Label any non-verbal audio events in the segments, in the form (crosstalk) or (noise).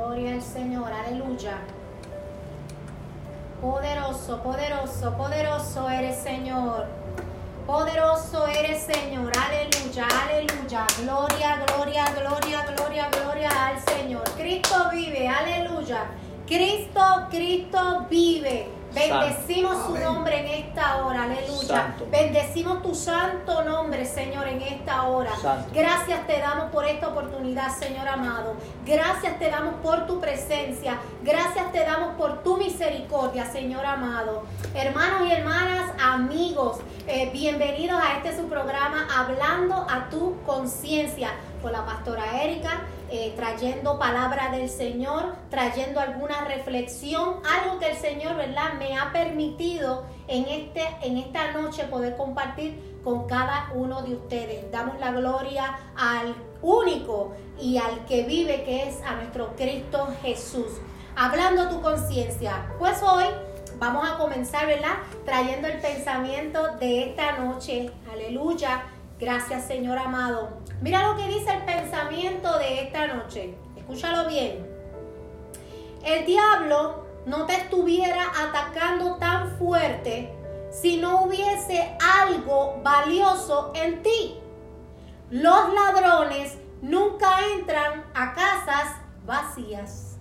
Gloria al Señor, aleluya. Poderoso, poderoso, poderoso eres Señor. Poderoso eres Señor, aleluya, aleluya. Gloria, gloria, gloria, gloria, gloria al Señor. Cristo vive, aleluya. Cristo, Cristo vive. Bendecimos su nombre en esta hora, aleluya. Bendecimos tu santo nombre, Señor, en esta hora. Gracias te damos por esta oportunidad, Señor amado. Gracias te damos por tu presencia. Gracias te damos por tu misericordia, Señor amado. Hermanos y hermanas, amigos, eh, bienvenidos a este su programa, Hablando a tu conciencia, con la pastora Erika. Eh, trayendo palabra del Señor, trayendo alguna reflexión, algo que el Señor, ¿verdad?, me ha permitido en, este, en esta noche poder compartir con cada uno de ustedes. Damos la gloria al único y al que vive, que es a nuestro Cristo Jesús. Hablando tu conciencia, pues hoy vamos a comenzar, ¿verdad? Trayendo el pensamiento de esta noche. Aleluya. Gracias, Señor amado. Mira lo que dice el pensamiento de esta noche. Escúchalo bien. El diablo no te estuviera atacando tan fuerte si no hubiese algo valioso en ti. Los ladrones nunca entran a casas vacías.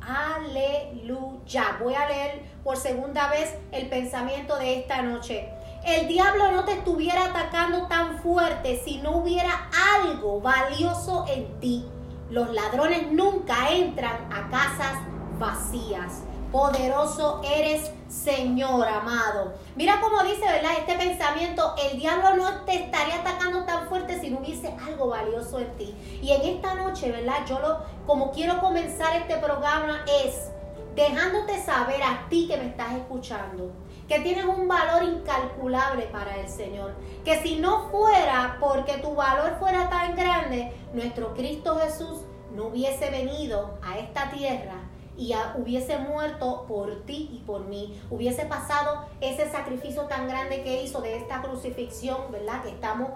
Aleluya. Voy a leer por segunda vez el pensamiento de esta noche el diablo no te estuviera atacando tan fuerte si no hubiera algo valioso en ti. Los ladrones nunca entran a casas vacías. Poderoso eres, Señor amado. Mira cómo dice, ¿verdad? Este pensamiento, el diablo no te estaría atacando tan fuerte si no hubiese algo valioso en ti. Y en esta noche, ¿verdad? Yo lo, como quiero comenzar este programa es dejándote saber a ti que me estás escuchando que tienes un valor incalculable para el Señor. Que si no fuera porque tu valor fuera tan grande, nuestro Cristo Jesús no hubiese venido a esta tierra y hubiese muerto por ti y por mí. Hubiese pasado ese sacrificio tan grande que hizo de esta crucifixión, ¿verdad? Que estamos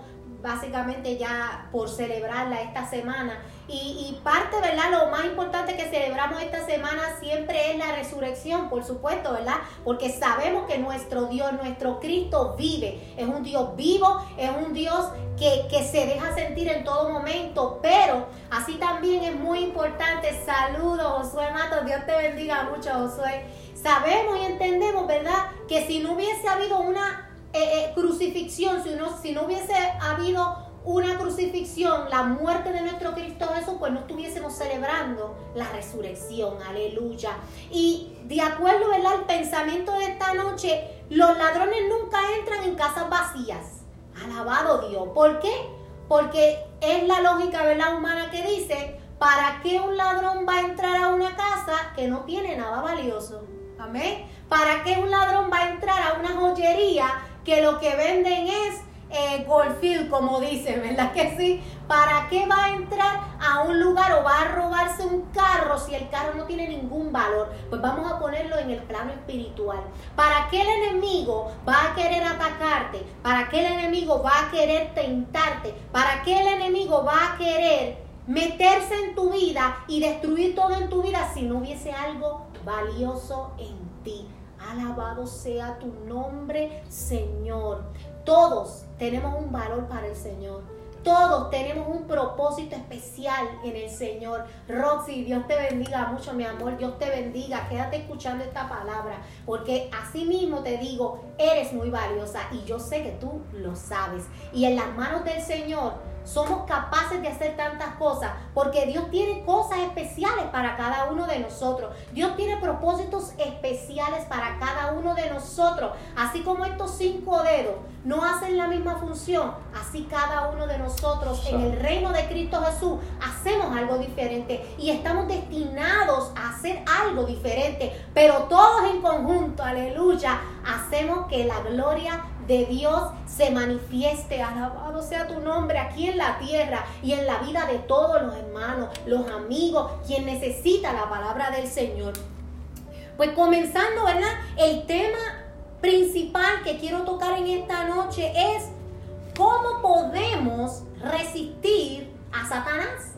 básicamente ya por celebrarla esta semana. Y, parte, ¿verdad? Lo más importante que celebramos esta semana siempre es la resurrección, por supuesto, ¿verdad? Porque sabemos que nuestro Dios, nuestro Cristo vive. Es un Dios vivo, es un Dios que, que se deja sentir en todo momento. Pero así también es muy importante. Saludos, Josué Matos. Dios te bendiga mucho, Josué. Sabemos y entendemos, ¿verdad? Que si no hubiese habido una eh, eh, crucifixión, si no, si no hubiese habido una crucifixión, la muerte de nuestro Cristo Jesús, pues no estuviésemos celebrando la resurrección, aleluya. Y de acuerdo al pensamiento de esta noche, los ladrones nunca entran en casas vacías. Alabado Dios. ¿Por qué? Porque es la lógica ¿verdad? humana que dice, ¿para qué un ladrón va a entrar a una casa que no tiene nada valioso? Amén. ¿Para qué un ladrón va a entrar a una joyería que lo que venden es eh, Goldfield, como dicen, ¿verdad que sí? ¿Para qué va a entrar a un lugar o va a robarse un carro si el carro no tiene ningún valor? Pues vamos a ponerlo en el plano espiritual. ¿Para qué el enemigo va a querer atacarte? ¿Para qué el enemigo va a querer tentarte? ¿Para qué el enemigo va a querer meterse en tu vida y destruir todo en tu vida si no hubiese algo valioso en ti? Alabado sea tu nombre, Señor. Todos tenemos un valor para el Señor. Todos tenemos un propósito especial en el Señor. Roxy, Dios te bendiga mucho, mi amor. Dios te bendiga. Quédate escuchando esta palabra. Porque así mismo te digo, eres muy valiosa. Y yo sé que tú lo sabes. Y en las manos del Señor somos capaces de hacer tantas cosas porque Dios tiene cosas especiales para cada uno de nosotros. Dios tiene propósitos especiales para cada uno de nosotros. Así como estos cinco dedos no hacen la misma función, así cada uno de nosotros en el reino de Cristo Jesús hacemos algo diferente y estamos destinados a hacer algo diferente, pero todos en conjunto, aleluya, hacemos que la gloria de Dios se manifieste. Alabado sea tu nombre aquí en la tierra y en la vida de todos los hermanos, los amigos, quien necesita la palabra del Señor. Pues comenzando, ¿verdad? El tema principal que quiero tocar en esta noche es cómo podemos resistir a Satanás,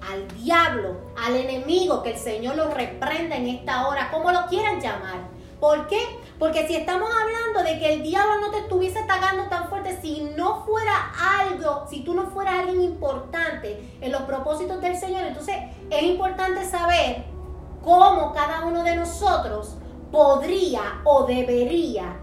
al diablo, al enemigo, que el Señor lo reprenda en esta hora, como lo quieran llamar. ¿Por qué? Porque si estamos hablando de que el diablo no te estuviese atacando tan fuerte, si no fuera algo, si tú no fueras alguien importante en los propósitos del Señor, entonces es importante saber cómo cada uno de nosotros podría o debería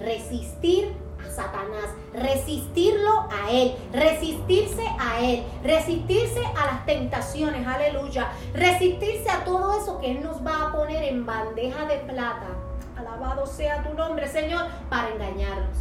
resistir a Satanás, resistirlo a él, resistirse a él, resistirse a las tentaciones, aleluya, resistirse a todo eso que él nos va a poner en bandeja de plata. Alabado sea tu nombre, Señor, para engañarnos,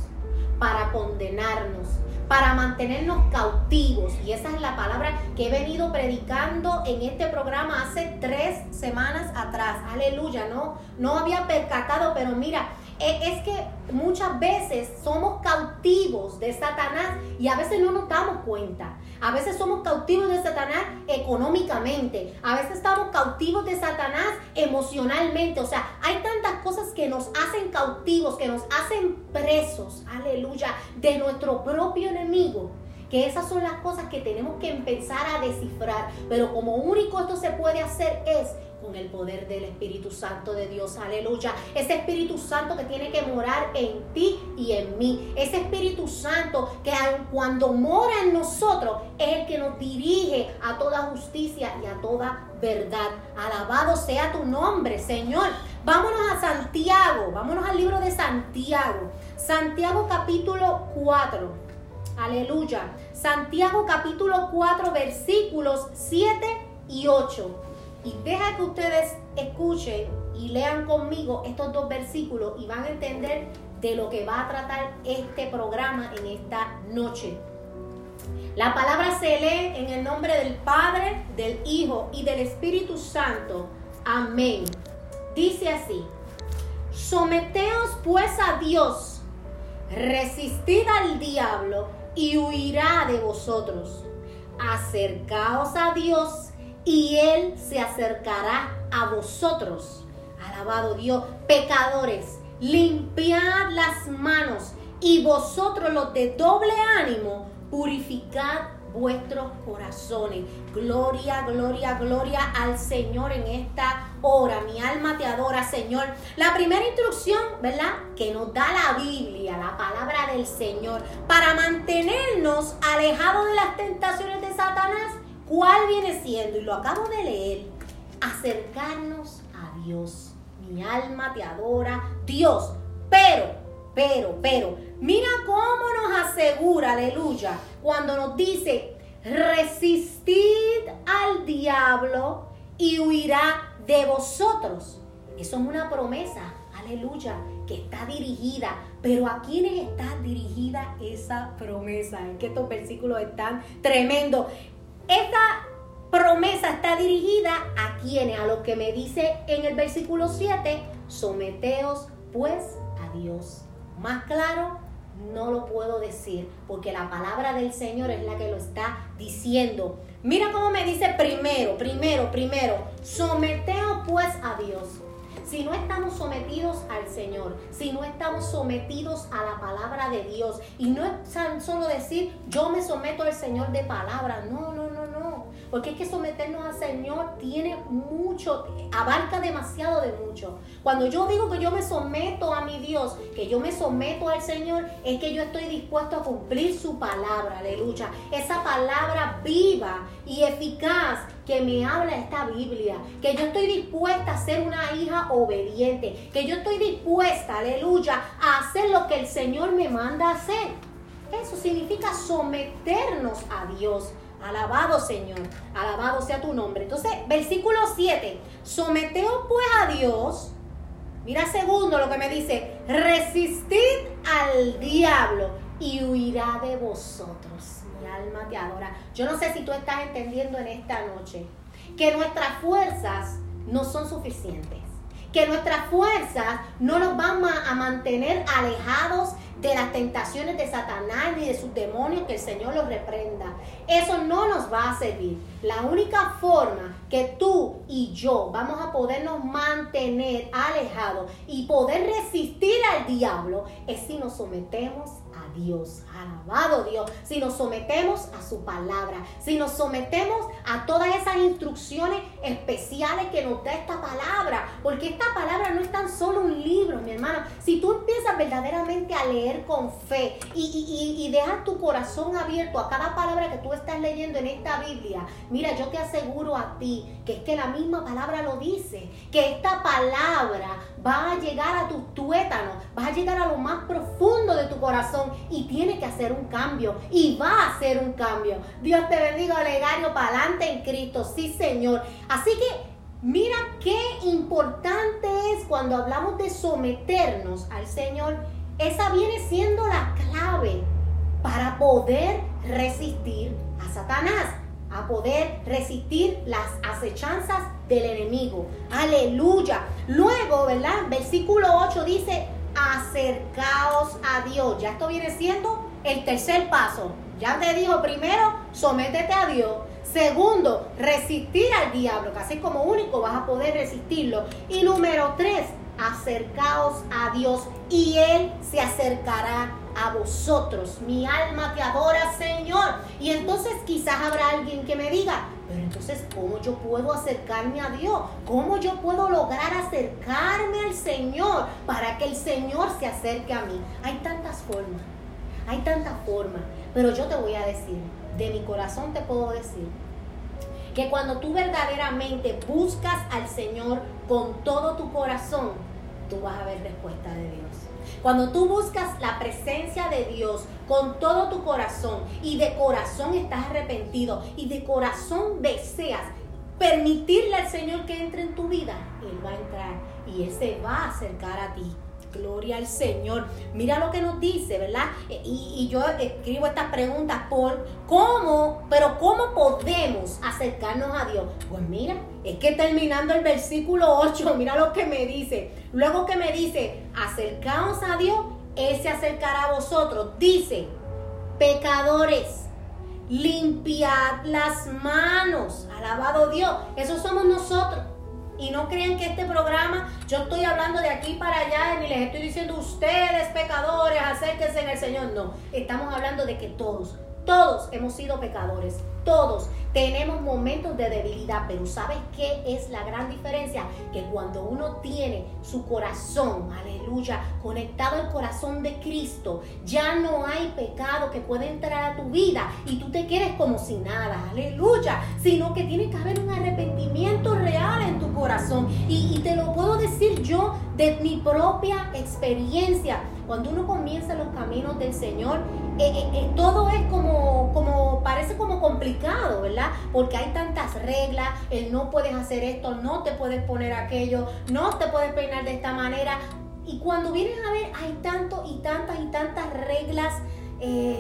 para condenarnos, para mantenernos cautivos. Y esa es la palabra que he venido predicando en este programa hace tres semanas atrás. Aleluya, no, no había percatado, pero mira, e, es que muchas veces somos cautivos de Satanás y a veces no nos damos cuenta. A veces somos cautivos de Satanás económicamente. A veces estamos cautivos de Satanás emocionalmente. O sea, hay tantas cosas que nos hacen cautivos, que nos hacen presos, aleluya, de nuestro propio enemigo. Que esas son las cosas que tenemos que empezar a descifrar. Pero como único esto se puede hacer es con el poder del Espíritu Santo de Dios. Aleluya. Ese Espíritu Santo que tiene que morar en ti y en mí. Ese Espíritu Santo que cuando mora en nosotros es el que nos dirige a toda justicia y a toda verdad. Alabado sea tu nombre, Señor. Vámonos a Santiago. Vámonos al libro de Santiago. Santiago capítulo 4. Aleluya. Santiago capítulo 4 versículos 7 y 8. Y deja que ustedes escuchen y lean conmigo estos dos versículos y van a entender de lo que va a tratar este programa en esta noche. La palabra se lee en el nombre del Padre, del Hijo y del Espíritu Santo. Amén. Dice así, someteos pues a Dios, resistid al diablo y huirá de vosotros. Acercaos a Dios y Él se acercará a vosotros. Alabado Dios, pecadores, limpiad las manos y vosotros los de doble ánimo, purificad vuestros corazones. Gloria, gloria, gloria al Señor en esta hora. Mi alma te adora, Señor. La primera instrucción, ¿verdad? Que nos da la Biblia, la palabra del Señor, para mantenernos alejados de las tentaciones de Satanás ¿Cuál viene siendo? Y lo acabo de leer. Acercarnos a Dios. Mi alma te adora. Dios. Pero, pero, pero. Mira cómo nos asegura, aleluya, cuando nos dice, resistid al diablo y huirá de vosotros. Eso es una promesa, aleluya, que está dirigida. Pero ¿a quiénes está dirigida esa promesa? En que estos versículos están tremendos. Esta promesa está dirigida a quienes, a lo que me dice en el versículo 7, someteos pues a Dios. Más claro, no lo puedo decir, porque la palabra del Señor es la que lo está diciendo. Mira cómo me dice primero, primero, primero, someteos pues a Dios. Si no estamos sometidos al Señor, si no estamos sometidos a la palabra de Dios, y no es tan solo decir, yo me someto al Señor de palabra, no, no, no, porque es que someternos al Señor tiene mucho, abarca demasiado de mucho. Cuando yo digo que yo me someto a mi Dios, que yo me someto al Señor, es que yo estoy dispuesto a cumplir su palabra, aleluya. Esa palabra viva y eficaz que me habla esta Biblia, que yo estoy dispuesta a ser una hija obediente, que yo estoy dispuesta, aleluya, a hacer lo que el Señor me manda hacer. Eso significa someternos a Dios. Alabado Señor, alabado sea tu nombre. Entonces, versículo 7, someteos pues a Dios. Mira segundo lo que me dice, resistid al diablo y huirá de vosotros alma te adora. Yo no sé si tú estás entendiendo en esta noche que nuestras fuerzas no son suficientes. Que nuestras fuerzas no nos van a mantener alejados de las tentaciones de Satanás ni de sus demonios, que el Señor los reprenda. Eso no nos va a servir. La única forma que tú y yo vamos a podernos mantener alejados y poder resistir al diablo es si nos sometemos Dios, alabado Dios, si nos sometemos a su palabra, si nos sometemos a todas esas instrucciones especiales que nos da esta palabra, porque esta palabra no es tan solo un libro, mi hermano. Si tú empiezas verdaderamente a leer con fe y, y, dejas tu corazón abierto a cada palabra que tú estás leyendo en esta Biblia, mira, yo te aseguro a ti que es que la misma palabra lo dice, que esta palabra va a llegar a tus tuétanos, va a llegar a lo más profundo de tu corazón y tiene que hacer un cambio y va a hacer un cambio. Dios te bendiga, Legario, para adelante en Cristo, sí Señor. Así que mira qué importante es cuando hablamos de someternos al Señor. Esa viene siendo la clave para poder resistir a Satanás, a poder resistir las acechanzas del enemigo. Aleluya. Luego, ¿verdad? Versículo 8 dice, acercaos a Dios. Ya esto viene siendo el tercer paso. Ya te digo, primero, sométete a Dios. Segundo, resistir al diablo, que así como único vas a poder resistirlo. Y número tres, acercaos a Dios y Él se acercará a vosotros. Mi alma te adora, Señor. Y entonces quizás habrá alguien que me diga, pero entonces, ¿cómo yo puedo acercarme a Dios? ¿Cómo yo puedo lograr acercarme al Señor para que el Señor se acerque a mí? Hay tantas formas, hay tantas formas, pero yo te voy a decir, de mi corazón te puedo decir, que cuando tú verdaderamente buscas al Señor con todo tu corazón, tú vas a ver respuesta de Dios. Cuando tú buscas la presencia de Dios con todo tu corazón y de corazón estás arrepentido y de corazón deseas permitirle al Señor que entre en tu vida, Él va a entrar y Él se va a acercar a ti. Gloria al Señor. Mira lo que nos dice, ¿verdad? E, y, yo escribo estas preguntas por cómo, pero cómo podemos acercarnos a Dios. Pues mira, es que terminando el versículo 8, mira lo que me dice. Luego que me dice, acercaos a Dios, Él se acercará a vosotros. Dice, pecadores, limpiad las manos. Alabado Dios. Eso somos nosotros. Y no crean que este programa, yo estoy hablando de aquí para allá, ni les estoy diciendo ustedes pecadores, acérquense en el Señor. No, estamos hablando de que todos, todos hemos sido pecadores. Todos tenemos momentos de debilidad, pero ¿sabes qué es la gran diferencia? Que cuando uno tiene su corazón, aleluya, conectado al corazón de Cristo, ya no hay pecado que pueda entrar a tu vida y tú te quedes como si nada, aleluya, sino que tiene que haber un arrepentimiento real en tu corazón. Y, te lo puedo decir yo de mi propia experiencia. Cuando uno comienza los caminos del Señor, eh, eh, eh, todo es como, como, parece como complicado, ¿verdad? Porque hay tantas reglas, el no puedes hacer esto, no te puedes poner aquello, no te puedes peinar de esta manera. Y cuando vienes a ver, hay tanto y tantas y tantas reglas.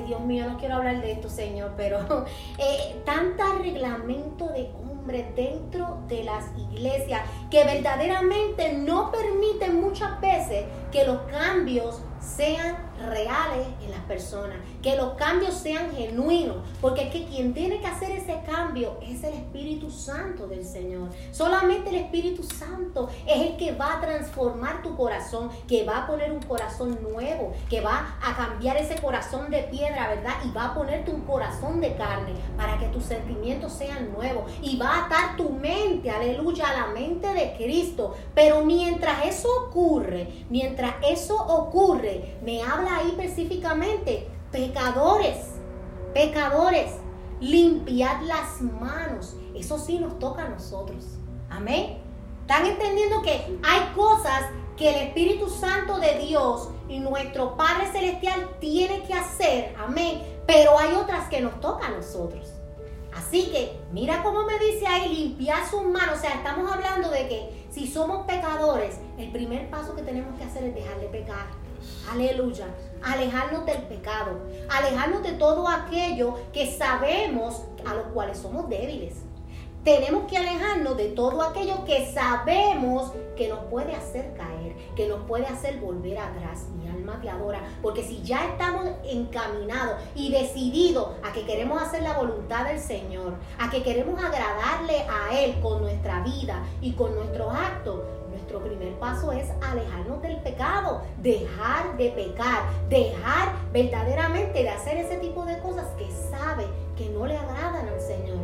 Dios mío, no quiero hablar de esto, Señor, pero (laughs) eh, tanta reglamento de hombre dentro de las iglesias que verdaderamente no permiten muchas veces que los cambios sean reales en las personas, que los cambios sean genuinos, porque es que quien tiene que hacer ese cambio es el Espíritu Santo del Señor. Solamente el Espíritu Santo es el que va a transformar tu corazón, que va a poner un corazón nuevo, que va a cambiar ese corazón de piedra, ¿verdad? Y va a ponerte un corazón de carne para que tus sentimientos sean nuevos y va a atar tu mente, aleluya, a la mente de Cristo. Pero mientras eso ocurre, mientras eso ocurre, me habla ahí específicamente, pecadores, pecadores, limpiad las manos. Eso sí nos toca a nosotros. Amén. ¿Están entendiendo que hay cosas que el Espíritu Santo de Dios y nuestro Padre Celestial tiene que hacer? Amén. Pero hay otras que nos toca a nosotros. Así que mira cómo me dice ahí, limpiar sus manos. O sea, estamos hablando de que si somos pecadores, el primer paso que tenemos que hacer es dejar de pecar. Aleluya. Alejarnos del pecado. Alejarnos de todo aquello que sabemos a los cuales somos débiles. Tenemos que alejarnos de todo aquello que sabemos que nos puede hacer caer, que nos puede hacer volver atrás. Mi alma te adora. Porque si ya estamos encaminados y decididos a que queremos hacer la voluntad del Señor, a que queremos agradarle a Él con nuestra vida y con nuestros actos, nuestro primer paso es alejarnos del pecado, dejar de pecar, dejar verdaderamente de hacer ese tipo de cosas que sabe que no le agradan al Señor.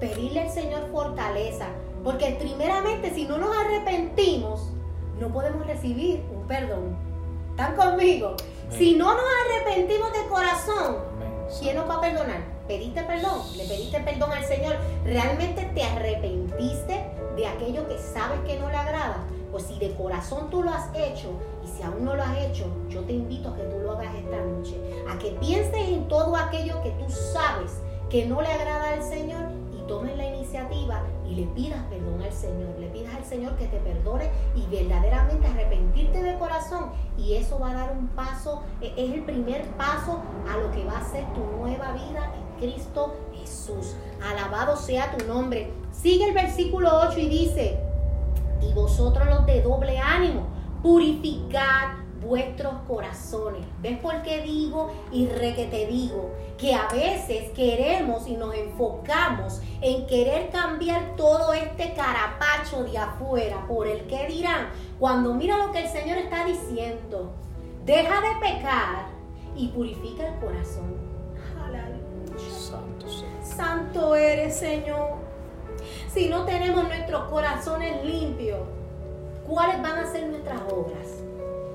pedirle al Señor fortaleza. Porque primeramente si no nos arrepentimos, no podemos recibir un perdón. ¿Están conmigo? Si no nos arrepentimos de corazón, ¿quién nos va a perdonar? ¿Pediste perdón? ¿Le pediste perdón al Señor? ¿Realmente te arrepentiste de aquello que sabes que no le agrada? Pues si de corazón tú lo has hecho y si aún no lo has hecho, yo te invito a que tú lo hagas esta noche. A que pienses en todo aquello que tú sabes que no le agrada al Señor y tomes la iniciativa y le pidas perdón al Señor. Le pidas al Señor que te perdone y verdaderamente arrepentirte de corazón. Y eso va a dar un paso, e-, es el primer paso a lo que va a ser tu nueva vida en Cristo Jesús. Alabado sea tu nombre. Sigue el versículo 8 y dice, y vosotros los de doble ánimo, purificad vuestros corazones. ¿Ves por qué digo y re que te digo? Que a veces queremos y nos enfocamos en querer cambiar todo este carapacho de afuera por el que dirán. Cuando mira lo que el Señor está diciendo, deja de pecar y purifica el corazón. Santo, eres, Señor. Si no tenemos nuestros corazones limpios, ¿cuáles van a ser nuestras obras?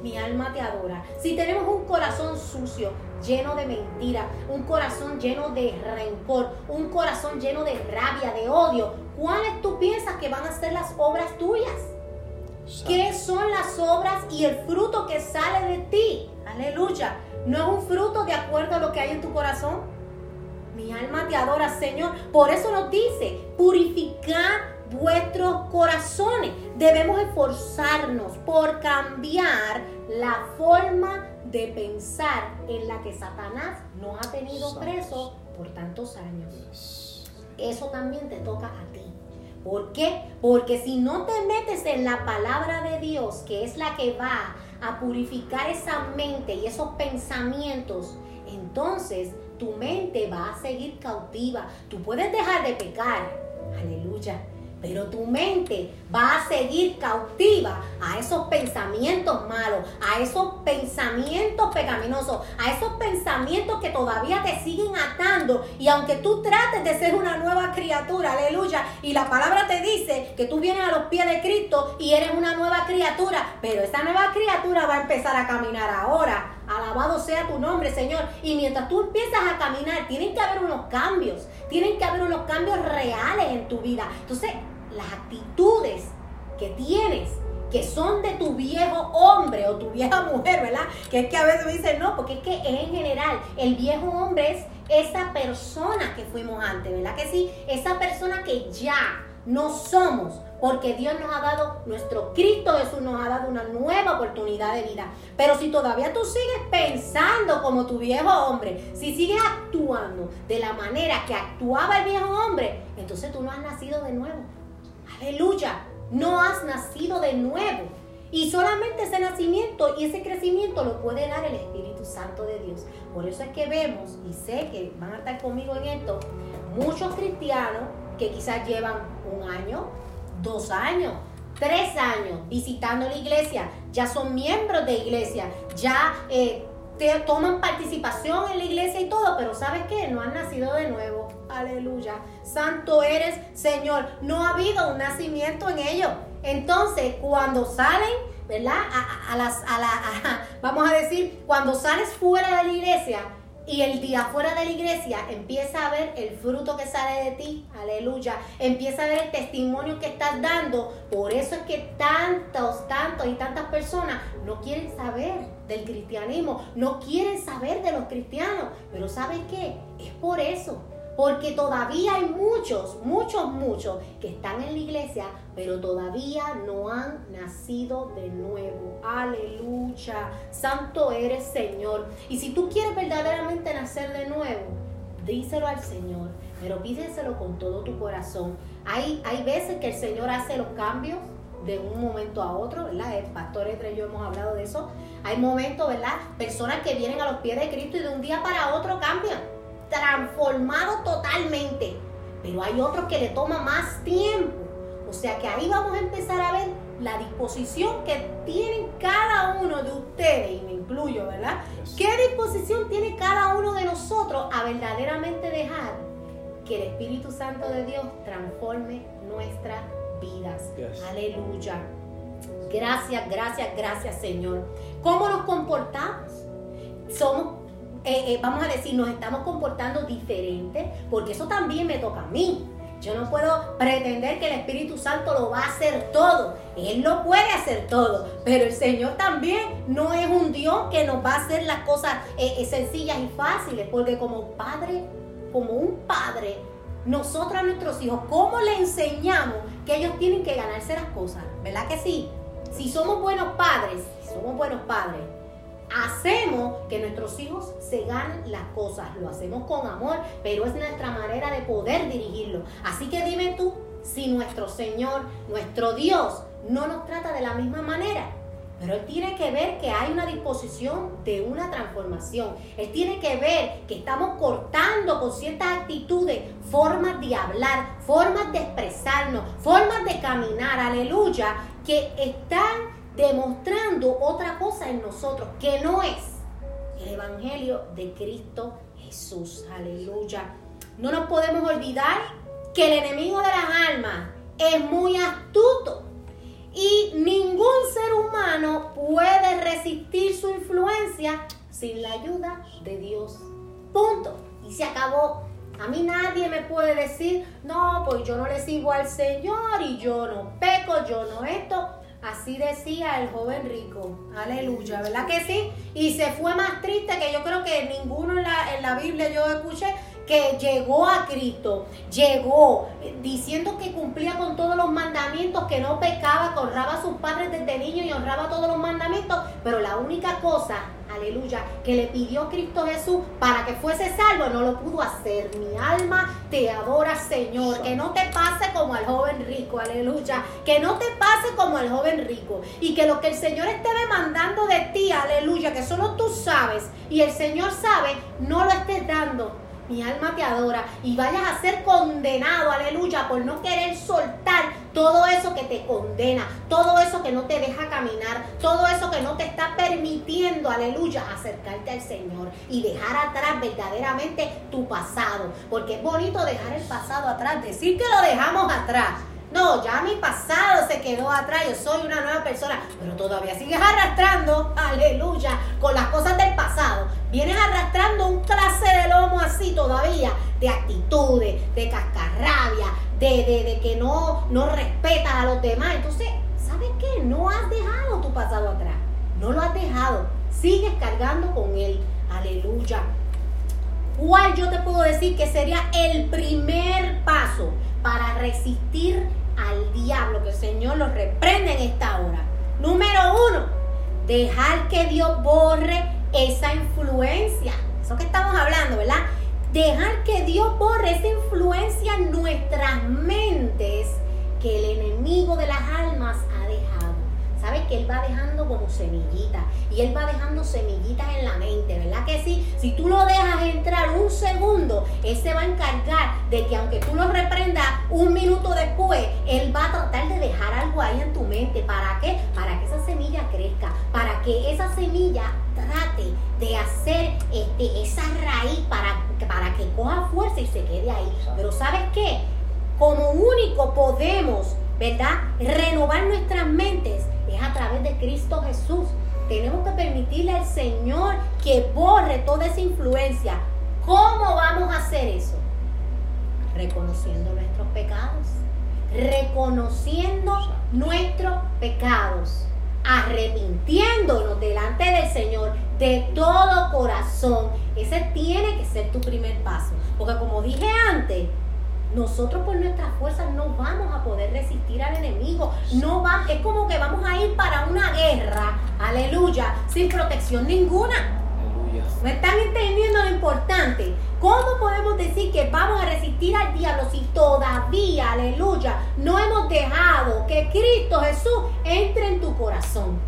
mi alma te adora. Si tenemos un corazón sucio, lleno de mentira, un corazón lleno de rencor, un corazón lleno de rabia, de odio, ¿cuáles tú piensas que van a ser las obras tuyas? ¿Qué son las obras y el fruto que sale de ti? Aleluya. ¿No es un fruto de acuerdo a lo que hay en tu corazón? Mi alma te adora, Señor. Por eso nos dice, purificar vuestros corazones. Debemos esforzarnos por cambiar la forma de pensar en la que Satanás nos ha tenido preso por tantos años. Eso también te toca a ti. ¿Por qué? Porque si no te metes en la palabra de Dios, que es la que va a purificar esa mente y esos pensamientos, entonces tu mente va a seguir cautiva. Tú puedes dejar de pecar. Aleluya pero tu mente va a seguir cautiva a esos pensamientos malos, a esos pensamientos pecaminosos, a esos pensamientos que todavía te siguen atando. Y aunque tú trates de ser una nueva criatura, aleluya, y la palabra te dice que tú vienes a los pies de Cristo y eres una nueva criatura, pero esa nueva criatura va a empezar a caminar ahora. Alabado sea tu nombre, Señor. Y mientras tú empiezas a caminar, tienen que haber unos cambios. Tienen que haber unos cambios reales en tu vida. Entonces, las actitudes que tienes que son de tu viejo hombre o tu vieja mujer, ¿verdad? Que es que a veces me dicen, no, porque es que en general el viejo hombre es esa persona que fuimos antes, ¿verdad? Que sí, esa persona que ya no somos, porque Dios nos ha dado, nuestro Cristo Jesús nos ha dado una nueva oportunidad de vida. Pero si todavía tú sigues pensando como tu viejo hombre, si sigues actuando de la manera que actuaba el viejo hombre, entonces tú no has nacido de nuevo. Aleluya. No has nacido de nuevo. Y solamente ese nacimiento y ese crecimiento lo puede dar el Espíritu Santo de Dios. Por eso es que vemos, y sé que van a estar conmigo en esto, muchos cristianos que quizás llevan un año, dos años, tres años visitando la iglesia, ya son miembros de iglesia, ya eh, te toman participación en la iglesia y todo, pero ¿sabes qué? No han nacido de nuevo. Aleluya. Santo eres, Señor. No ha habido un nacimiento en ellos. Entonces, cuando salen, ¿verdad? A, las, a la, (laughs) vamos a decir, cuando sales fuera de la iglesia, y el día fuera de la iglesia empieza a ver el fruto que sale de ti, aleluya, empieza a ver el testimonio que estás dando. Por eso es que tantos, tantos y tantas personas no quieren saber del cristianismo, no quieren saber de los cristianos. Pero ¿sabes qué? Es por eso, porque todavía hay muchos, muchos, muchos que están en la iglesia, pero todavía no han nacido de nuevo. Aleluya. Santo eres Señor. Y si tú quieres verdaderamente nacer de nuevo, díselo al Señor, pero pídeselo con todo tu corazón. Hay, hay veces que el Señor hace los cambios de un momento a otro, ¿verdad? El pastor entre yo hemos hablado de eso. Hay momentos, ¿verdad? Personas que vienen a los pies de Cristo y de un día para otro cambian transformado totalmente. Pero hay otros que le toma más tiempo. O sea que ahí vamos a empezar a ver la disposición que tienen cada uno de ustedes, y me incluyo, ¿verdad? ¿Qué disposición tiene cada uno de nosotros a verdaderamente dejar que el Espíritu Santo de Dios transforme nuestras vidas. Aleluya. Gracias, gracias, gracias Señor. ¿Cómo nos comportamos? Somos, eh, eh, vamos a decir, nos estamos comportando diferente, porque eso también me toca a mí. Yo no puedo pretender que el Espíritu Santo lo va a hacer todo. Él no puede hacer todo. Pero el Señor también no es un Dios que nos va a hacer las cosas eh, sencillas y fáciles. Porque como padre, como un padre, nosotros a nuestros hijos, ¿cómo le enseñamos que ellos tienen que ganarse las cosas? ¿Verdad que sí? Si somos buenos padres, si somos buenos padres, hacemos que nuestros hijos se ganen las cosas. Lo hacemos con amor, pero es nuestra manera de poder dirigirlo. Así que dime tú, si nuestro Señor, nuestro Dios, no nos trata de la misma manera. Pero Él tiene que ver que hay una disposición de una transformación. Él tiene que ver que estamos cortando con ciertas actitudes formas de hablar, formas de expresarnos, formas de caminar, aleluya, que están demostrando otra cosa en nosotros, que no es el Evangelio de Cristo Jesús. Aleluya. No nos podemos olvidar que el enemigo de las almas es muy astuto y ningún ser humano puede resistir su influencia sin la ayuda de Dios. Punto. Y se acabó. A mí nadie me puede decir, no, pues yo no le sigo al Señor y yo no peco, yo no esto. Así decía el joven rico. Aleluya, ¿verdad que sí? Y se fue más triste que yo creo que ninguno en la, en la Biblia yo escuché que llegó a Cristo, llegó diciendo que cumplía con todos los mandamientos, que no pecaba, que honraba a sus padres desde niño y honraba todos los mandamientos, pero la única cosa, aleluya, que le pidió Cristo Jesús para que fuese salvo, no lo pudo hacer. Mi alma te adora, Señor, que no te pase como al joven rico, aleluya, que no te pase como al joven rico. Y que lo que el Señor esté demandando de ti, aleluya, que solo tú sabes y el Señor sabe, no lo estés dando mi alma te adora y vayas a ser condenado, aleluya, por no querer soltar todo eso que te condena, todo eso que no te deja caminar, todo eso que no te está permitiendo, aleluya, acercarte al Señor y dejar atrás verdaderamente tu pasado, porque es bonito dejar el pasado atrás, decir que lo dejamos atrás. No, ya mi pasado se quedó atrás, yo soy una nueva persona, pero todavía sigues arrastrando, aleluya, con las cosas del pasado. Vienes arrastrando un clase de lomo así todavía, de actitudes, de cascarrabia, de, de, que no, no respetas a los demás. Entonces, ¿sabes qué? No has dejado tu pasado atrás. No lo has dejado. Sigues cargando con él. Aleluya. ¿Cuál yo te puedo decir que sería el primer paso para resistir al diablo? Que el Señor lo reprende en esta hora. Número uno, dejar que Dios borre esa influencia. Eso que estamos hablando, ¿verdad? Dejar que Dios borre esa influencia en nuestras mentes Él va dejando como semillitas? Y Él va dejando semillitas en la mente, ¿verdad que sí? Si tú lo dejas entrar un segundo, Él se va a encargar de que aunque tú lo reprendas un minuto después, Él va a tratar de dejar algo ahí en tu mente. ¿Para qué? Para que esa semilla crezca, para que esa semilla trate de hacer este, esa raíz para, para que coja fuerza y se quede ahí. Pero ¿sabes qué? Como único podemos, ¿verdad? Renovar nuestras mentes es a través de Cristo Jesús. Tenemos que permitirle al Señor que borre toda esa influencia. ¿Cómo vamos a hacer eso? Reconociendo nuestros pecados. Reconociendo nuestros pecados arrepintiéndonos delante del Señor de todo corazón. Ese tiene que ser tu primer paso. Porque como dije antes, nosotros por nuestras fuerzas no vamos a poder resistir al enemigo. No va, es como que vamos a ir para una guerra, aleluya, sin protección ninguna. ¿Me están entendiendo lo importante? ¿Cómo podemos decir que vamos a resistir al diablo si todavía, aleluya, no hemos dejado que Cristo Jesús entre en tu corazón?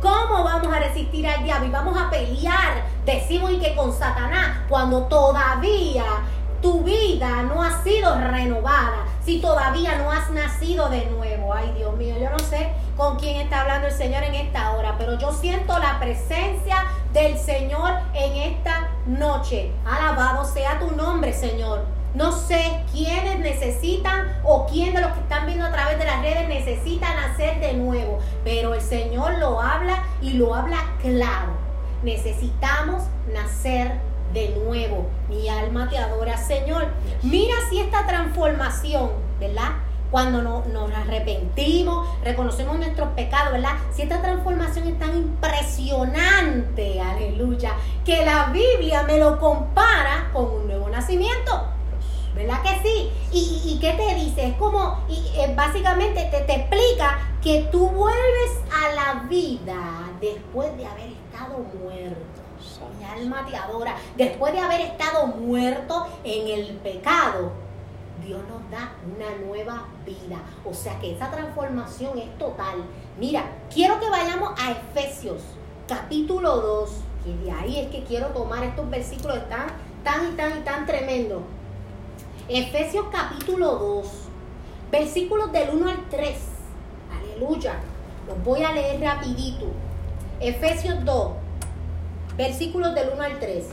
¿Cómo vamos a resistir al diablo y vamos a pelear, decimos y que con Satanás, cuando todavía tu vida no ha sido renovada, si todavía no has nacido de nuevo? Ay, Dios mío, yo no sé con quién está hablando el Señor en esta hora, pero yo siento la presencia del Señor en esta noche. Alabado sea tu nombre, Señor. No sé quiénes necesitan o quién de los que están viendo a través de las redes necesitan nacer de nuevo, pero el Señor lo habla y lo habla claro. Necesitamos nacer de nuevo. Mi alma te adora, Señor. Mira si esta transformación, ¿verdad? Cuando nos arrepentimos, reconocemos nuestros pecados, ¿verdad? Si esta transformación es tan impresionante, aleluya, que la Biblia me lo compara con un nuevo nacimiento. ¿Verdad que sí? ¿Y, qué te dice? Es como, y, eh, básicamente te, te explica que tú vuelves a la vida después de haber estado muerto. Alma te adora. Después de haber estado muerto en el pecado, Dios nos da una nueva vida. O sea que esa transformación es total. Mira, quiero que vayamos a Efesios capítulo 2. Y de ahí es que quiero tomar estos versículos tan, tan y tan y tan tremendos. Efesios capítulo 2, versículos del 1 al 3. Aleluya. Los voy a leer rapidito. Efesios 2, versículos del 1 al 3.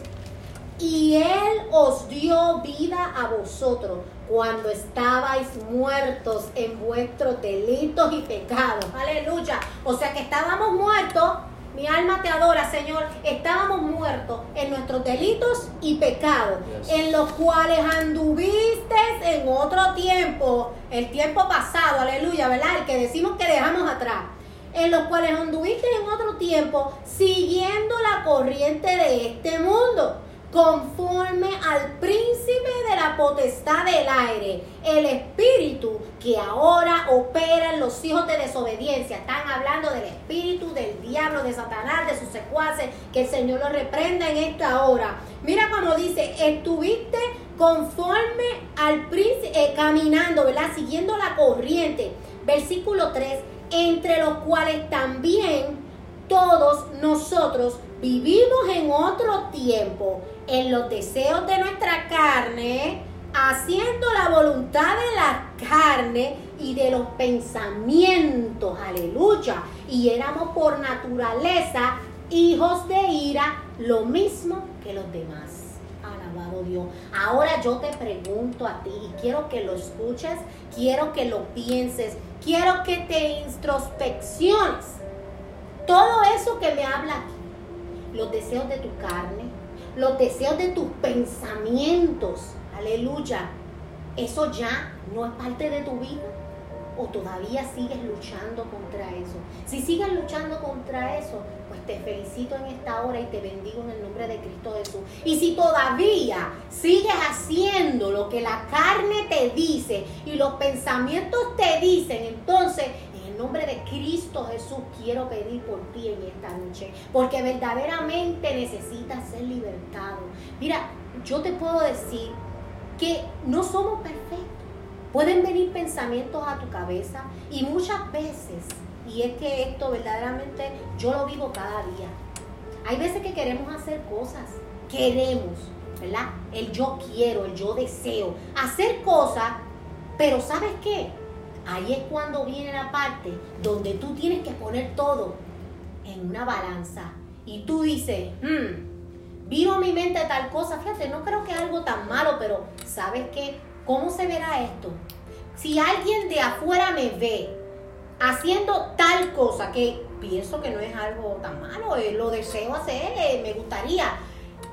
Y Él os dio vida a vosotros cuando estabais muertos en vuestros delitos y pecados. Aleluya. O sea que estábamos muertos mi alma te adora, Señor. Estábamos muertos en nuestros delitos y pecados, en los cuales anduviste en otro tiempo, el tiempo pasado, aleluya, ¿verdad? El que decimos que dejamos atrás. En los cuales anduviste en otro tiempo, siguiendo la corriente de este mundo conforme al príncipe de la potestad del aire, el espíritu que ahora opera en los hijos de desobediencia. Están hablando del espíritu del diablo, de Satanás, de sus secuaces, que el Señor lo reprenda en esta hora. Mira cómo dice, estuviste conforme al príncipe, eh, caminando, ¿verdad? Siguiendo la corriente. Versículo 3, entre los cuales también todos nosotros vivimos en otro tiempo en los deseos de nuestra carne, haciendo la voluntad de la carne y de los pensamientos, aleluya. Y éramos por naturaleza hijos de ira, lo mismo que los demás. Alabado Dios. Ahora yo te pregunto a ti y quiero que lo escuches, quiero que lo pienses, quiero que te introspecciones. Todo eso que me habla aquí, los deseos de tu carne, los deseos de tus pensamientos. Aleluya. Eso ya no es parte de tu vida o todavía sigues luchando contra eso. Si sigues luchando contra eso, pues te felicito en esta hora y te bendigo en el nombre de Cristo Jesús. Y si todavía sigues haciendo lo que la carne te dice y los pensamientos te dicen, entonces nombre de Cristo Jesús quiero pedir por ti en esta noche, porque verdaderamente necesitas ser libertado. Mira, yo te puedo decir que no somos perfectos. Pueden venir pensamientos a tu cabeza y muchas veces, y es que esto verdaderamente yo lo vivo cada día. Hay veces que queremos hacer cosas, queremos, ¿verdad? El yo quiero, el yo deseo, hacer cosas, pero ¿sabes qué? Ahí es cuando viene la parte donde tú tienes que poner todo en una balanza. Y tú dices, hmm, vivo mi mente tal cosa, fíjate, no creo que es algo tan malo, pero ¿sabes qué? ¿Cómo se verá esto? Si alguien de afuera me ve haciendo tal cosa que pienso que no es algo tan malo, eh, lo deseo hacer, eh, me gustaría.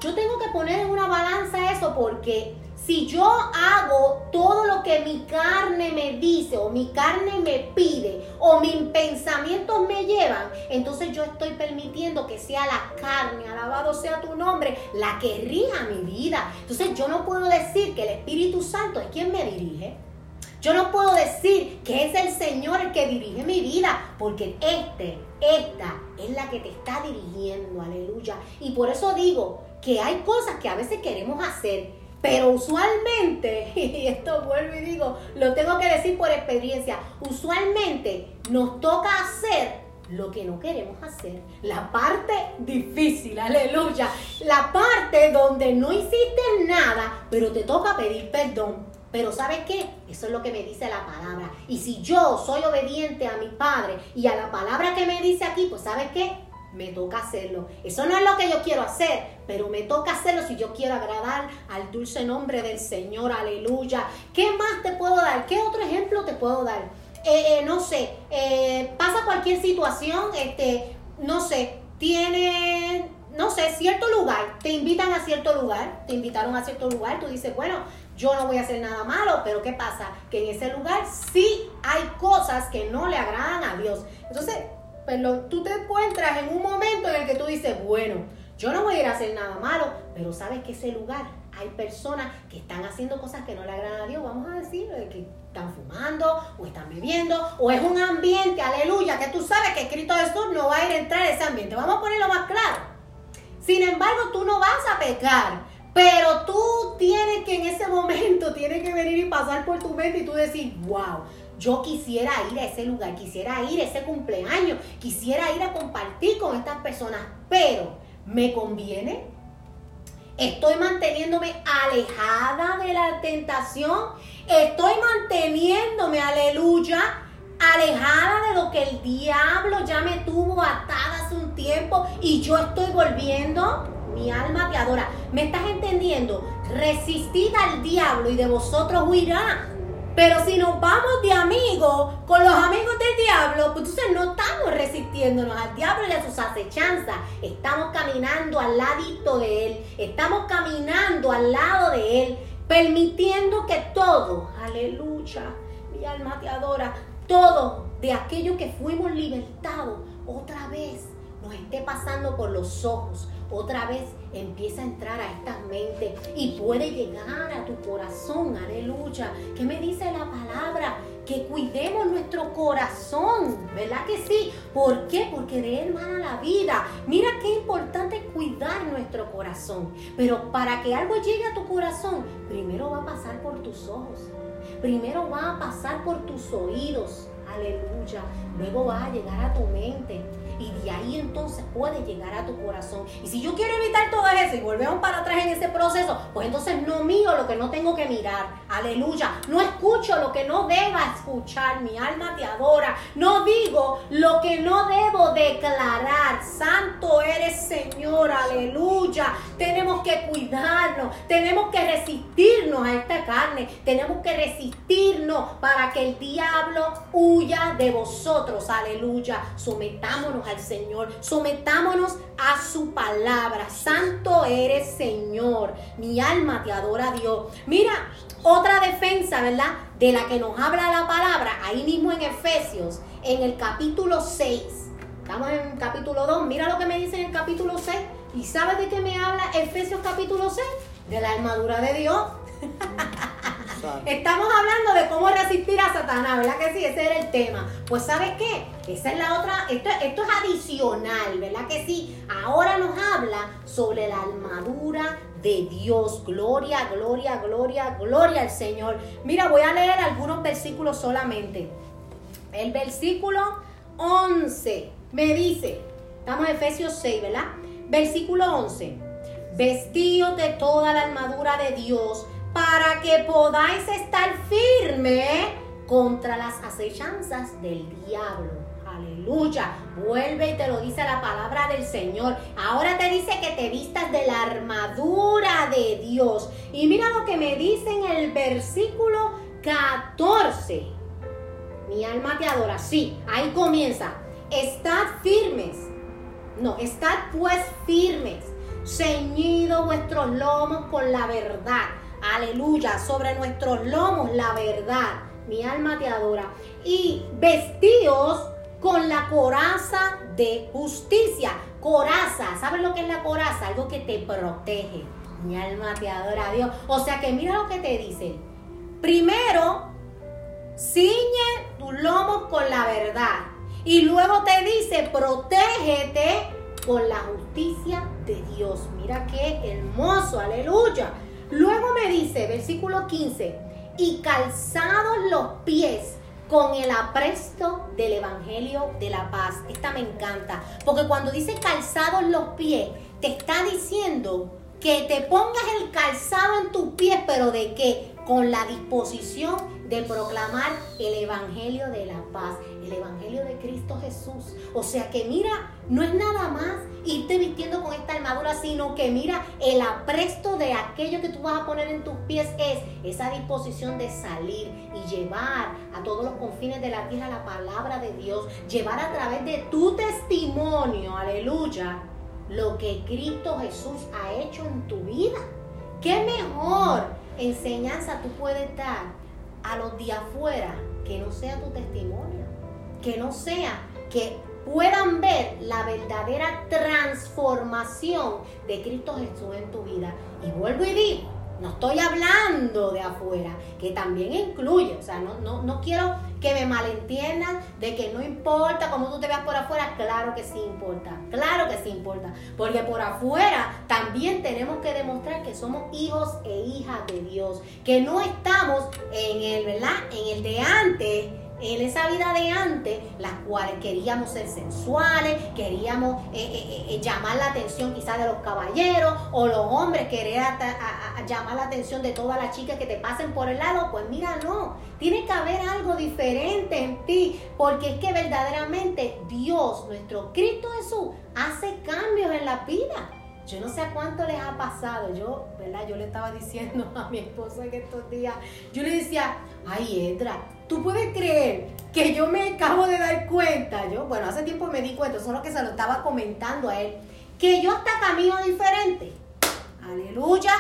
Yo tengo que poner en una balanza eso porque si yo hago todo lo que mi carne me dice o mi carne me pide o mis pensamientos me llevan, entonces yo estoy permitiendo que sea la carne, alabado sea tu nombre, la que rija mi vida. Entonces yo no puedo decir que el Espíritu Santo es quien me dirige. Yo no puedo decir que es el Señor el que dirige mi vida, porque este, esta es la que te está dirigiendo, aleluya. Y por eso digo que hay cosas que a veces queremos hacer pero usualmente, (laughs) y esto vuelvo y digo, lo tengo que decir por experiencia, usualmente nos toca hacer lo que no queremos hacer. La parte difícil, aleluya. La parte donde no hiciste nada, pero te toca pedir perdón. Pero ¿sabes qué? Eso es lo que me dice la palabra. Y si yo soy obediente a mi padre y a la palabra que me dice aquí, pues ¿sabes qué? Me toca hacerlo. Eso no es lo que yo quiero hacer, pero me toca hacerlo si yo quiero agradar al dulce nombre del Señor, aleluya. ¿Qué más te puedo dar? ¿Qué otro ejemplo te puedo dar? Eh, eh, no sé, eh, pasa cualquier situación, este, no sé, tiene, no sé, cierto lugar, te invitan a cierto lugar, te invitaron a cierto lugar, tú dices, bueno, yo no voy a hacer nada malo, pero ¿qué pasa? Que en ese lugar sí hay cosas que no le agradan a Dios. Entonces, pero tú te encuentras en un momento en el que tú dices, bueno, yo no voy a ir a hacer nada malo, pero sabes que ese lugar hay personas que están haciendo cosas que no le agradan a Dios, vamos a decir, que están fumando o están bebiendo, o es un ambiente, aleluya, que tú sabes que Cristo Jesús no va a ir a entrar en ese ambiente. Vamos a ponerlo más claro. Sin embargo, tú no vas a pecar, pero tú tienes que en ese momento, tienes que venir y pasar por tu mente y tú decir, wow, yo quisiera ir a ese lugar, quisiera ir a ese cumpleaños, quisiera ir a compartir con estas personas, pero ¿me conviene? Estoy manteniéndome alejada de la tentación. Estoy manteniéndome, aleluya, alejada de lo que el diablo ya me tuvo atada hace un tiempo y yo estoy volviendo. Mi alma te adora. ¿Me estás entendiendo? Resistid al diablo y de vosotros huirá. Pero si nos vamos de amigos con los amigos del diablo, pues entonces no estamos resistiéndonos al diablo y a sus acechanzas. Estamos caminando al ladito de él. Estamos caminando al lado de él, permitiendo que todo, aleluya, mi alma te adora, todo de aquello que fuimos libertados otra vez nos esté pasando por los ojos, otra vez empieza a entrar a estas mentes y puede llegar a tu corazón, aleluya. ¿Qué me dice la palabra? Que cuidemos nuestro corazón, ¿verdad que sí? ¿Por qué? Porque de él mana la vida. Mira qué importante cuidar nuestro corazón. Pero para que algo llegue a tu corazón, primero va a pasar por tus ojos. Primero va a pasar por tus oídos. Aleluya. Luego va a llegar a tu mente y de ahí entonces puede llegar a tu corazón. Y si yo quiero evitar todo eso y volvemos para atrás en ese proceso, pues entonces no miro lo que no tengo que mirar. Aleluya. No escucho lo que no deba escuchar. Mi alma te adora. No digo lo que no debo declarar. Santo eres Señor. Aleluya. Tenemos que cuidarnos. Tenemos que resistirnos a esta carne. Tenemos que resistirnos para que el diablo huya de vosotros. Aleluya. Sometámonos al Señor. Sometámonos a su palabra. Santo eres Señor. Mi alma te adora Dios. Mira, otra defensa, ¿verdad? De la que nos habla la palabra, ahí mismo en Efesios, en el capítulo 6. Estamos en el capítulo 2. Mira lo que me dice en el capítulo 6. ¿Y sabes de qué me habla Efesios capítulo 6? De la armadura de Dios. Estamos hablando de cómo resistir a Satanás, ¿verdad que sí? Ese era el tema. Pues ¿sabes qué? Esa es la otra, esto, es adicional, ¿verdad que sí? Ahora nos habla sobre la armadura de Dios. Gloria, gloria, gloria, gloria al Señor. Mira, voy a leer algunos versículos solamente. El versículo 11 me dice, estamos en Efesios 6, ¿verdad? Versículo 11. Vestidos de toda la armadura de Dios para que podáis estar firme contra las acechanzas del diablo. Aleluya. Vuelve y te lo dice la palabra del Señor. Ahora te dice que te vistas de la armadura de Dios. Y mira lo que me dice en el versículo 14. Mi alma te adora. Sí, ahí comienza. Estad firmes. No, estad pues firmes. Ceñido vuestros lomos con la verdad aleluya, sobre nuestros lomos la verdad. Mi alma te adora. Y vestidos con la coraza de justicia. Coraza, ¿sabes lo que es la coraza? Algo que te protege. Mi alma te adora Dios. O sea que mira lo que te dice. Primero, ciñe tu lomo con la verdad. Y luego te dice, protégete con la justicia de Dios. Mira qué hermoso, aleluya. Luego me dice, versículo 15, y calzados los pies con el apresto del Evangelio de la paz. Esta me encanta, porque cuando dice calzados los pies, te está diciendo que te pongas el calzado en tus pies, pero de qué? Con la disposición de proclamar el Evangelio de la paz, el Evangelio de Cristo Jesús. O sea que mira, no es nada más irte vistiendo con esta armadura, sino que mira, el apresto de aquello que tú vas a poner en tus pies es esa disposición de salir y llevar a todos los confines de la tierra la palabra de Dios, llevar a través de tu testimonio, aleluya, lo que Cristo Jesús ha hecho en tu vida. ¿Qué mejor enseñanza tú puedes dar a los de afuera que no sea tu testimonio? Que no sea que puedan ver la verdadera transformación de Cristo Jesús en tu vida. Y vuelvo y digo, no estoy hablando de afuera, que también incluye, o sea, no, no, no quiero que me malentiendan de que no importa cómo tú te veas por afuera, claro que sí importa, claro que sí importa, porque por afuera también tenemos que demostrar que somos hijos e hijas de Dios, que no estamos en el, ¿verdad? En el de antes en esa vida de antes, las cuales queríamos ser sensuales, queríamos eh, eh, eh, llamar la atención quizás de los caballeros o los hombres querer llamar la atención de todas las chicas que te pasen por el lado, pues mira, no, tiene que haber algo diferente en ti, porque es que verdaderamente Dios, nuestro Cristo Jesús, hace cambios en la vida. Yo no sé a cuánto les ha pasado. Yo, ¿verdad? Yo le estaba diciendo (laughs) a mi esposo en estos días, yo le decía, ay, Edra, ¿tú puedes creer que yo me acabo de dar cuenta? Yo, bueno, hace tiempo me di cuenta, solo que se lo estaba comentando a él, que yo hasta camino diferente. Aleluya.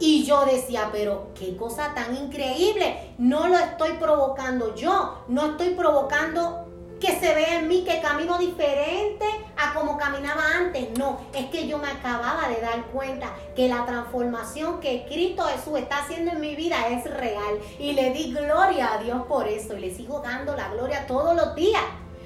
Y yo decía, pero qué cosa tan increíble. No lo estoy provocando yo, no estoy provocando que se vea en mí que camino diferente a como caminaba antes. No, es que yo me acababa de dar cuenta que la transformación que Cristo Jesús está haciendo en mi vida es real. Y le di gloria a Dios por eso. Y le sigo dando la gloria todos los días.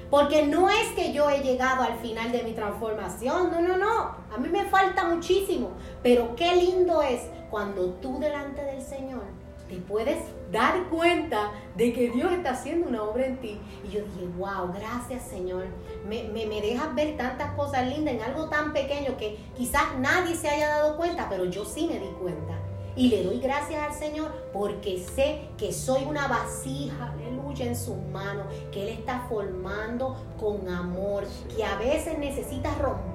Porque no es que yo he llegado al final de mi transformación. No, no, no. A mí me falta muchísimo. Pero qué lindo es cuando tú delante del Señor te puedes dar cuenta de que Dios está haciendo una obra en ti. Y yo dije, wow, gracias Señor. Me, me, me, dejas ver tantas cosas lindas en algo tan pequeño que quizás nadie se haya dado cuenta, pero yo sí me di cuenta. Y le doy gracias al Señor porque sé que soy una vasija, aleluya, en sus manos, que Él está formando con amor, que a veces necesitas romper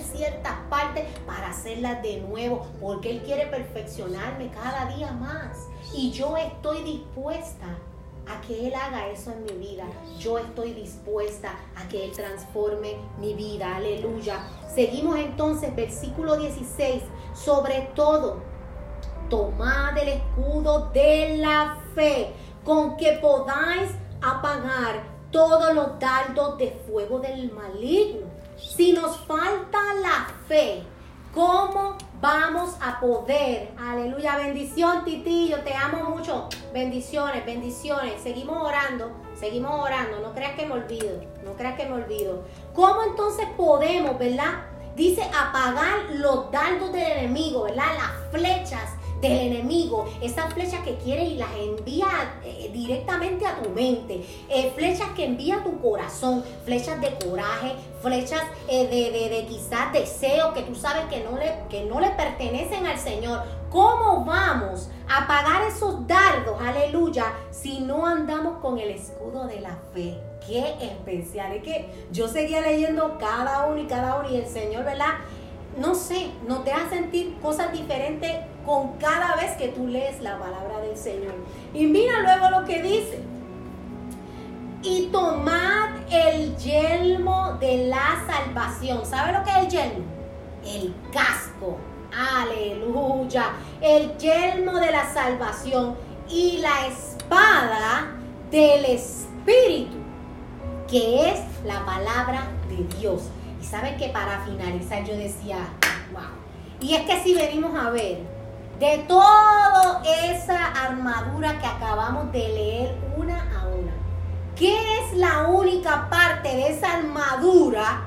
ciertas partes para hacerlas de nuevo, porque Él quiere perfeccionarme cada día más. Y yo estoy dispuesta a que Él haga eso en mi vida. Yo estoy dispuesta a que Él transforme mi vida. Aleluya. Seguimos entonces, versículo 16. Sobre todo, tomad el escudo de la fe, con que podáis apagar todos los dardos de fuego del maligno. Si nos falta la fe, ¿cómo vamos a poder? Aleluya, bendición Titi, yo te amo mucho. Bendiciones, bendiciones. Seguimos orando, seguimos orando. No creas que me olvido, no creas que me olvido. ¿Cómo entonces podemos, verdad? Dice apagar los dardos del enemigo, ¿verdad? Las flechas del enemigo, esas flechas que quiere y las envía eh, directamente a tu mente, eh, flechas que envía a tu corazón, flechas de coraje, flechas eh, de, de, quizás deseo que tú sabes que no, le, que no le pertenecen al Señor. ¿Cómo vamos a pagar esos dardos, aleluya, si no andamos con el escudo de la fe? Qué especial. Es que yo seguía leyendo cada uno y cada uno y el Señor, ¿verdad? no sé, nos deja sentir cosas diferentes con cada vez que tú lees la palabra del Señor. Y mira luego lo que dice. Y tomad el yelmo de la salvación. ¿Sabe lo que es el yelmo? El casco. Aleluya. El yelmo de la salvación y la espada del Espíritu, que es la palabra de Dios. Y saben que para finalizar yo decía, wow. Y es que si venimos a ver, de toda esa armadura que acabamos de leer una a una, ¿qué es la única parte de esa armadura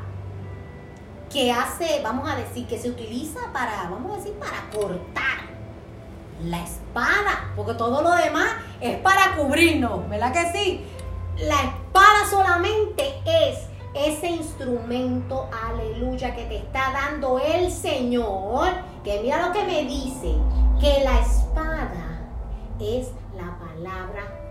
que hace, vamos a decir, que se utiliza para, vamos a decir, para cortar? La espada, porque todo lo demás es para cubrirnos, ¿verdad que sí? La espada solamente es ese instrumento, aleluya, que te está dando el Señor, que mira lo que me dice, que la espada es la palabra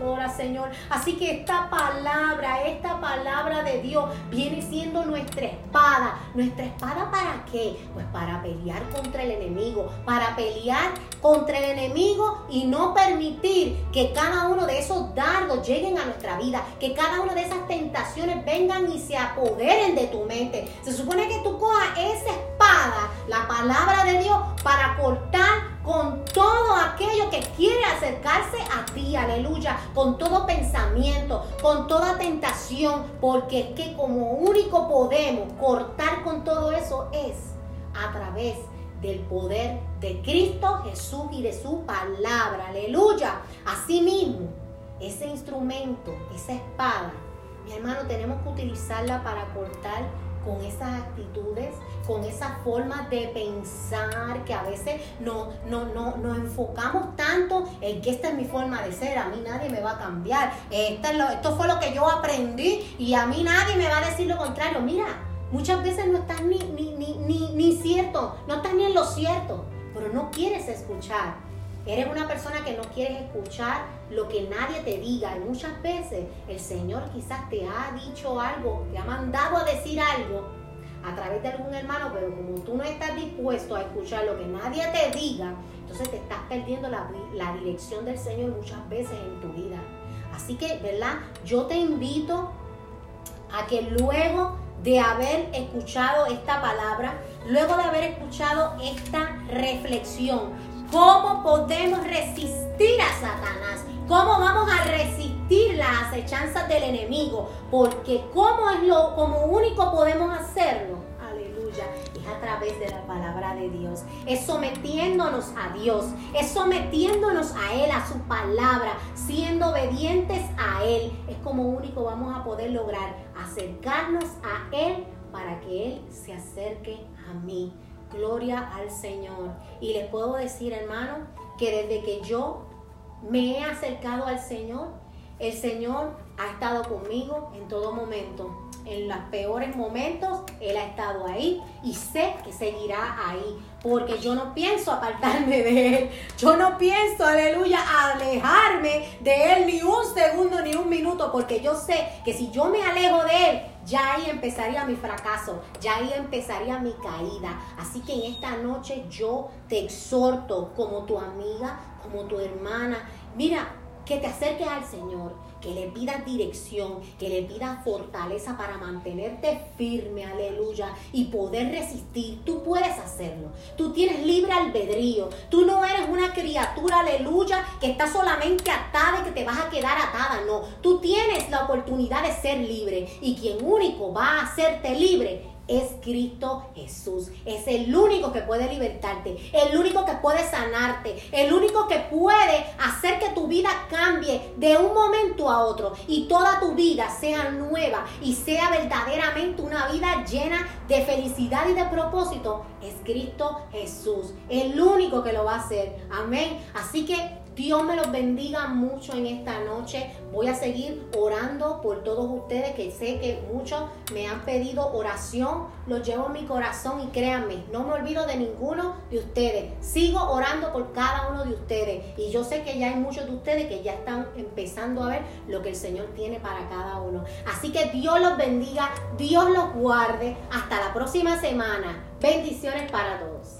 adora, Señor. Así que esta palabra, esta palabra de Dios viene siendo nuestra espada. ¿Nuestra espada para qué? Pues para pelear contra el enemigo, para pelear contra el enemigo y no permitir que cada uno de esos dardos lleguen a nuestra vida, que cada una de esas tentaciones vengan y se apoderen de tu mente. Se supone que tú cojas esa espada, la palabra de Dios, para cortar con todo aquello que quiere acercarse a ti, aleluya, con todo pensamiento, con toda tentación, porque es que como único podemos cortar con todo eso es a través del poder de Cristo Jesús y de su palabra, aleluya. Asimismo, ese instrumento, esa espada, mi hermano, tenemos que utilizarla para cortar con esas actitudes, con esa forma de pensar que a veces no, no, no, nos enfocamos tanto en que esta es mi forma de ser, a mí nadie me va a cambiar, esto, esto fue lo que yo aprendí y a mí nadie me va a decir lo contrario. Mira, muchas veces no estás ni, ni, ni, ni, ni cierto, no estás ni en lo cierto, pero no quieres escuchar Eres una persona que no quieres escuchar lo que nadie te diga. Y muchas veces el Señor quizás te ha dicho algo, te ha mandado a decir algo a través de algún hermano, pero como tú no estás dispuesto a escuchar lo que nadie te diga, entonces te estás perdiendo la, la dirección del Señor muchas veces en tu vida. Así que, ¿verdad? Yo te invito a que luego de haber escuchado esta palabra, luego de haber escuchado esta reflexión, ¿Cómo podemos resistir a Satanás? ¿Cómo vamos a resistir las acechanzas del enemigo? Porque ¿cómo es lo como único podemos hacerlo? Aleluya. Es a través de la palabra de Dios. Es sometiéndonos a Dios. Es sometiéndonos a Él, a su palabra. Siendo obedientes a Él. Es como único vamos a poder lograr acercarnos a Él para que Él se acerque a mí. Gloria al Señor. Y les puedo decir, hermano, que desde que yo me he acercado al Señor, el Señor ha estado conmigo en todo momento. En los peores momentos, Él ha estado ahí y sé que seguirá ahí. Porque yo no pienso apartarme de Él. Yo no pienso, aleluya, alejarme de Él ni un segundo ni un minuto. Porque yo sé que si yo me alejo de Él, ya ahí empezaría mi fracaso, ya ahí empezaría mi caída. Así que en esta noche yo te exhorto como tu amiga, como tu hermana. Mira, que te acerques al Señor, que le pidas dirección, que le pidas fortaleza para mantenerte firme, aleluya, y poder resistir. Tú puedes hacerlo. Tú tienes libre albedrío. Tú no eres una criatura, aleluya, que está solamente atada y que te vas a quedar atada. No, tú tienes la oportunidad de ser libre y quien único va a hacerte libre es Cristo Jesús. Es el único que puede libertarte, el único que puede sanarte, el único que puede hacer que tu vida cambie de un momento a otro y toda tu vida sea nueva y sea verdaderamente una vida llena de felicidad y de propósito. Es Cristo Jesús, el único que lo va a hacer. Amén. Así que Dios me los bendiga mucho en esta noche. Voy a seguir orando por todos ustedes que sé que muchos me han pedido oración. Los llevo en mi corazón y créanme, no me olvido de ninguno de ustedes. Sigo orando por cada uno de ustedes. Y yo sé que ya hay muchos de ustedes que ya están empezando a ver lo que el Señor tiene para cada uno. Así que Dios los bendiga, Dios los guarde. Hasta la próxima semana. Bendiciones para todos.